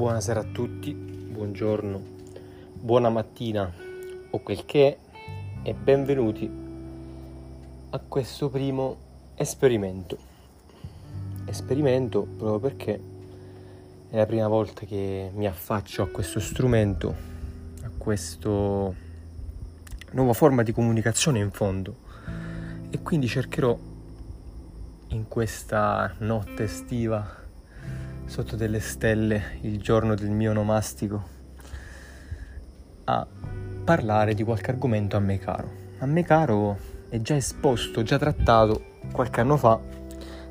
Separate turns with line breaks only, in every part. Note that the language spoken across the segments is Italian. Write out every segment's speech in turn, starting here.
Buonasera a tutti, buongiorno, buona mattina o quel che è e benvenuti a questo primo esperimento. Esperimento proprio perché è la prima volta che mi affaccio a questo strumento, a questa nuova forma di comunicazione in fondo e quindi cercherò in questa notte estiva sotto delle stelle il giorno del mio nomastico a parlare di qualche argomento a me caro. A me caro è già esposto, già trattato qualche anno fa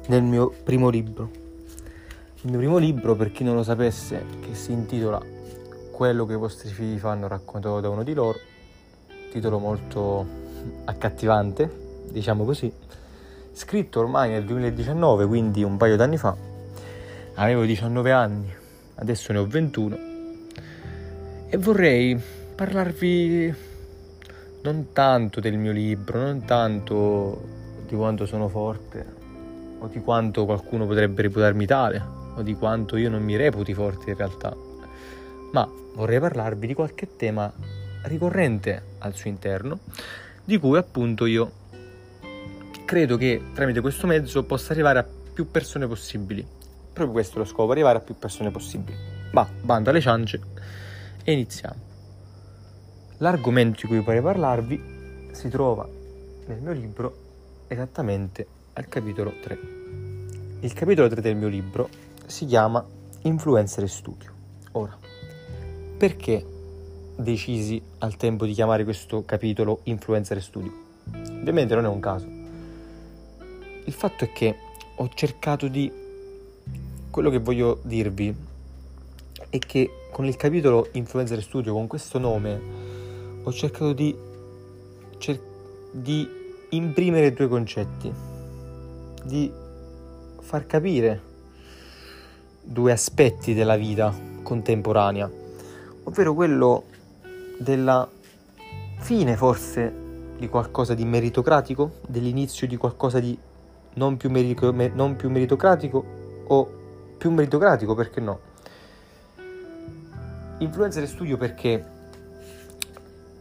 nel mio primo libro. Il mio primo libro, per chi non lo sapesse, che si intitola Quello che i vostri figli fanno raccontato da uno di loro, titolo molto accattivante, diciamo così, scritto ormai nel 2019, quindi un paio d'anni fa, avevo 19 anni, adesso ne ho 21 e vorrei parlarvi non tanto del mio libro, non tanto di quanto sono forte o di quanto qualcuno potrebbe reputarmi tale o di quanto io non mi reputi forte in realtà, ma vorrei parlarvi di qualche tema ricorrente al suo interno di cui appunto io credo che tramite questo mezzo possa arrivare a più persone possibili Proprio questo è lo scopo, arrivare a più persone possibili. Ma, bando alle ciance e iniziamo. L'argomento di cui vorrei parlarvi si trova nel mio libro esattamente al capitolo 3. Il capitolo 3 del mio libro si chiama Influencer Studio. Ora, perché decisi al tempo di chiamare questo capitolo Influencer Studio? Ovviamente non è un caso. Il fatto è che ho cercato di quello che voglio dirvi è che con il capitolo Influencer Studio, con questo nome, ho cercato di, cer- di imprimere due concetti, di far capire due aspetti della vita contemporanea, ovvero quello della fine forse di qualcosa di meritocratico, dell'inizio di qualcosa di non più, merito- non più meritocratico o più meritocratico, perché no? Influencer studio perché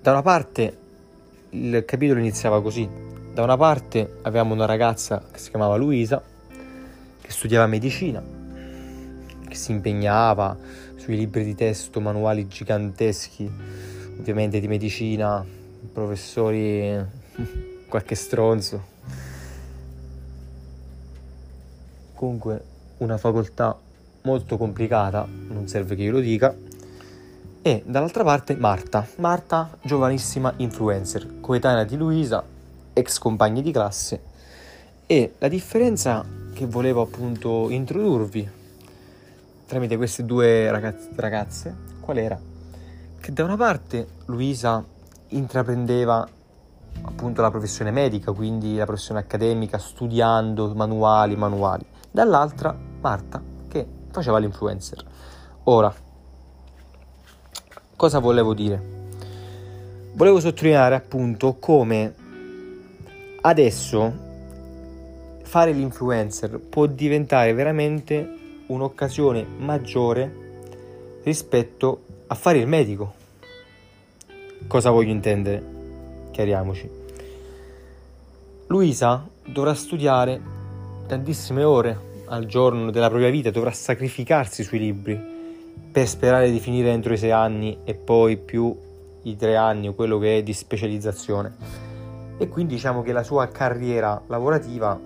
da una parte il capitolo iniziava così, da una parte avevamo una ragazza che si chiamava Luisa, che studiava medicina, che si impegnava sui libri di testo, manuali giganteschi, ovviamente di medicina, professori, qualche stronzo. Comunque una facoltà molto complicata, non serve che io lo dica, e dall'altra parte Marta, Marta giovanissima influencer, coetanea di Luisa, ex compagni di classe, e la differenza che volevo appunto introdurvi tramite queste due ragazze, ragazze qual era? Che da una parte Luisa intraprendeva appunto la professione medica, quindi la professione accademica, studiando manuali, manuali, dall'altra Marta che faceva l'influencer. Ora, cosa volevo dire? Volevo sottolineare appunto come adesso fare l'influencer può diventare veramente un'occasione maggiore rispetto a fare il medico. Cosa voglio intendere? Chiariamoci. Luisa dovrà studiare tantissime ore al giorno della propria vita dovrà sacrificarsi sui libri per sperare di finire entro i sei anni e poi più i tre anni o quello che è di specializzazione. E quindi diciamo che la sua carriera lavorativa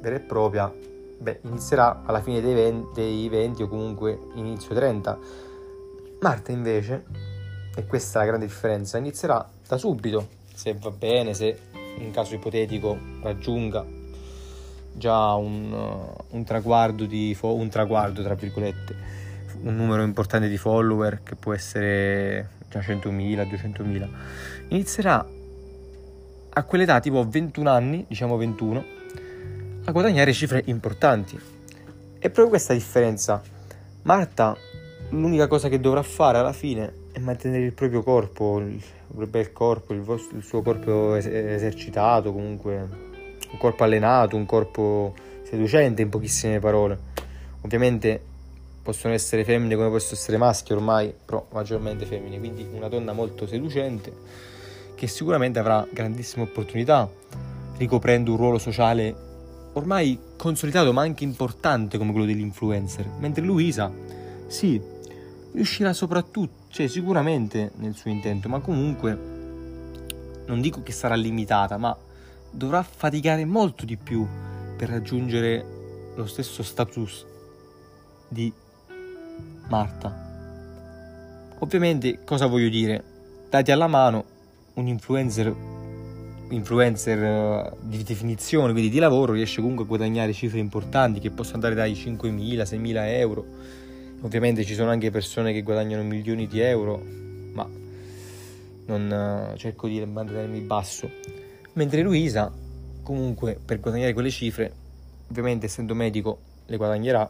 vera e propria beh, inizierà alla fine dei 20, dei 20 o comunque inizio 30. Marta invece, e questa è la grande differenza, inizierà da subito, se va bene, se in caso ipotetico raggiunga già un, uh, un traguardo di fo- un traguardo tra virgolette. Un numero importante di follower che può essere già 100.000 200.000 inizierà a quell'età tipo 21 anni diciamo 21 a guadagnare cifre importanti. E proprio questa differenza. Marta l'unica cosa che dovrà fare alla fine è mantenere il proprio corpo il, bel corpo il, vostro, il suo corpo es- esercitato comunque un corpo allenato, un corpo seducente in pochissime parole. Ovviamente possono essere femmine come possono essere maschi ormai, però maggiormente femmine, quindi una donna molto seducente che sicuramente avrà grandissime opportunità ricoprendo un ruolo sociale ormai consolidato ma anche importante come quello dell'influencer, mentre Luisa, sì, riuscirà soprattutto, cioè sicuramente nel suo intento, ma comunque non dico che sarà limitata, ma dovrà faticare molto di più per raggiungere lo stesso status di Marta. Ovviamente cosa voglio dire? Dati alla mano, un influencer influencer eh, di definizione, quindi di lavoro, riesce comunque a guadagnare cifre importanti che possono andare dai 5.000, 6.000 euro. Ovviamente ci sono anche persone che guadagnano milioni di euro, ma non uh, cerco di mantenermi basso. Mentre Luisa, comunque, per guadagnare quelle cifre, ovviamente essendo medico le guadagnerà,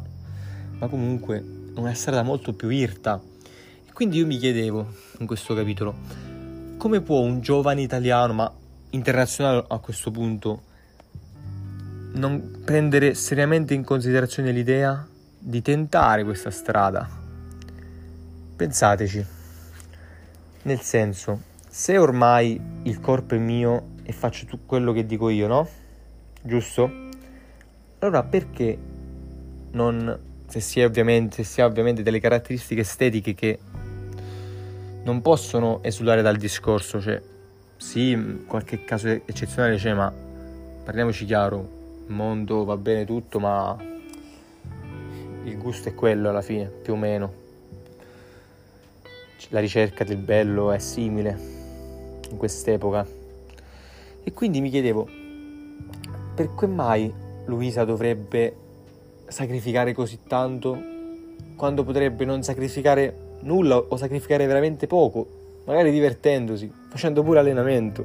ma comunque è una strada molto più irta. E quindi io mi chiedevo in questo capitolo, come può un giovane italiano, ma internazionale a questo punto non prendere seriamente in considerazione l'idea di tentare questa strada. Pensateci, nel senso, se ormai il corpo è mio e faccio tutto quello che dico io, no? Giusto? Allora perché non, se si, è ovviamente, si ha ovviamente delle caratteristiche estetiche che non possono esulare dal discorso, cioè sì, qualche caso eccezionale c'è, ma parliamoci chiaro, il mondo va bene tutto, ma il gusto è quello alla fine, più o meno. La ricerca del bello è simile in quest'epoca. E quindi mi chiedevo, perché mai Luisa dovrebbe sacrificare così tanto quando potrebbe non sacrificare nulla o sacrificare veramente poco magari divertendosi, facendo pure allenamento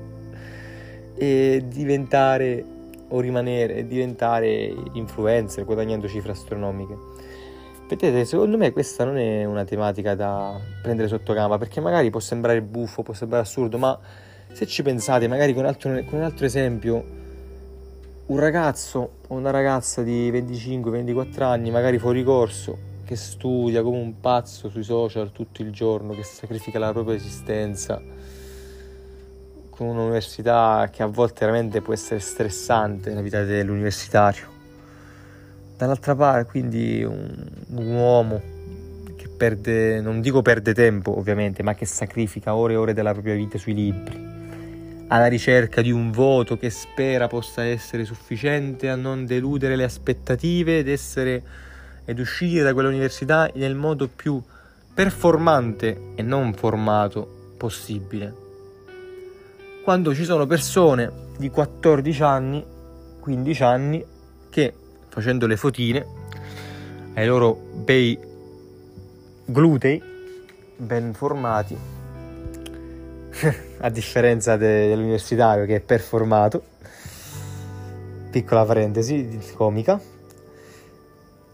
e diventare o rimanere, diventare influencer guadagnando cifre astronomiche. Vedete, secondo me questa non è una tematica da prendere sotto gamba perché magari può sembrare buffo, può sembrare assurdo, ma se ci pensate, magari con, altro, con un altro esempio, un ragazzo o una ragazza di 25-24 anni, magari fuori corso, che studia come un pazzo sui social tutto il giorno, che sacrifica la propria esistenza, con un'università che a volte veramente può essere stressante nella vita dell'universitario. Dall'altra parte, quindi, un, un uomo che perde, non dico perde tempo ovviamente, ma che sacrifica ore e ore della propria vita sui libri, alla ricerca di un voto che spera possa essere sufficiente a non deludere le aspettative ed essere ed uscire da quell'università nel modo più performante e non formato possibile. Quando ci sono persone di 14 anni, 15 anni, che facendo le fotine ai loro bei glutei ben formati, a differenza de- dell'universitario che è performato, piccola parentesi comica,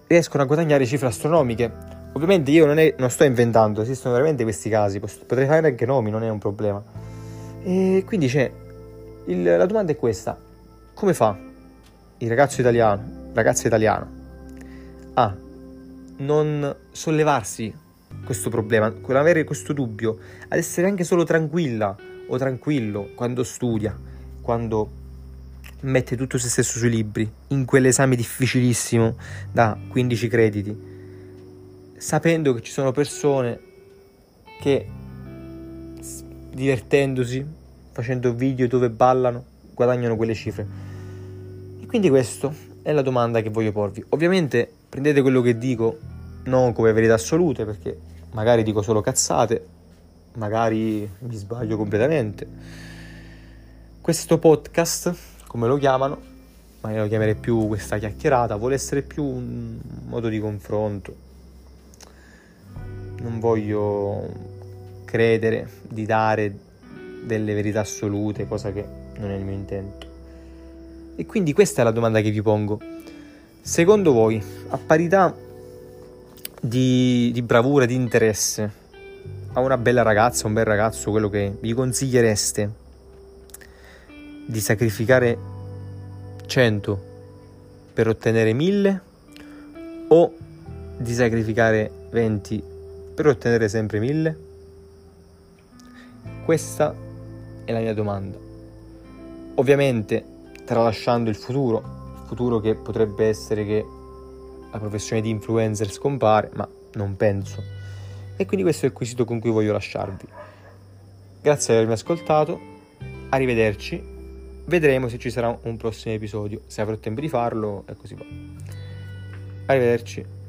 riescono a guadagnare cifre astronomiche. Ovviamente io non, è, non sto inventando, esistono veramente questi casi, potrei fare anche nomi, non è un problema. E quindi c'è, il, la domanda è questa, come fa il ragazzo italiano, ragazza italiana, a non sollevarsi questo problema, con avere questo dubbio, ad essere anche solo tranquilla o tranquillo quando studia, quando mette tutto se stesso sui libri, in quell'esame difficilissimo da 15 crediti, sapendo che ci sono persone che divertendosi, facendo video dove ballano, guadagnano quelle cifre. E quindi questa è la domanda che voglio porvi. Ovviamente prendete quello che dico non come verità assolute, perché magari dico solo cazzate, magari mi sbaglio completamente. Questo podcast come lo chiamano, ma io lo chiamerei più questa chiacchierata, vuole essere più un modo di confronto. Non voglio credere di dare delle verità assolute, cosa che non è il mio intento. E quindi questa è la domanda che vi pongo. Secondo voi, a parità di, di bravura, di interesse, a una bella ragazza, un bel ragazzo, quello che vi consigliereste di sacrificare 100 per ottenere 1000 o di sacrificare 20 per ottenere sempre 1000? Questa è la mia domanda. Ovviamente tralasciando il futuro, il futuro che potrebbe essere che la professione di influencer scompare, ma non penso. E quindi questo è il quesito con cui voglio lasciarvi. Grazie per avermi ascoltato, arrivederci, vedremo se ci sarà un prossimo episodio, se avrò tempo di farlo e così va. Arrivederci.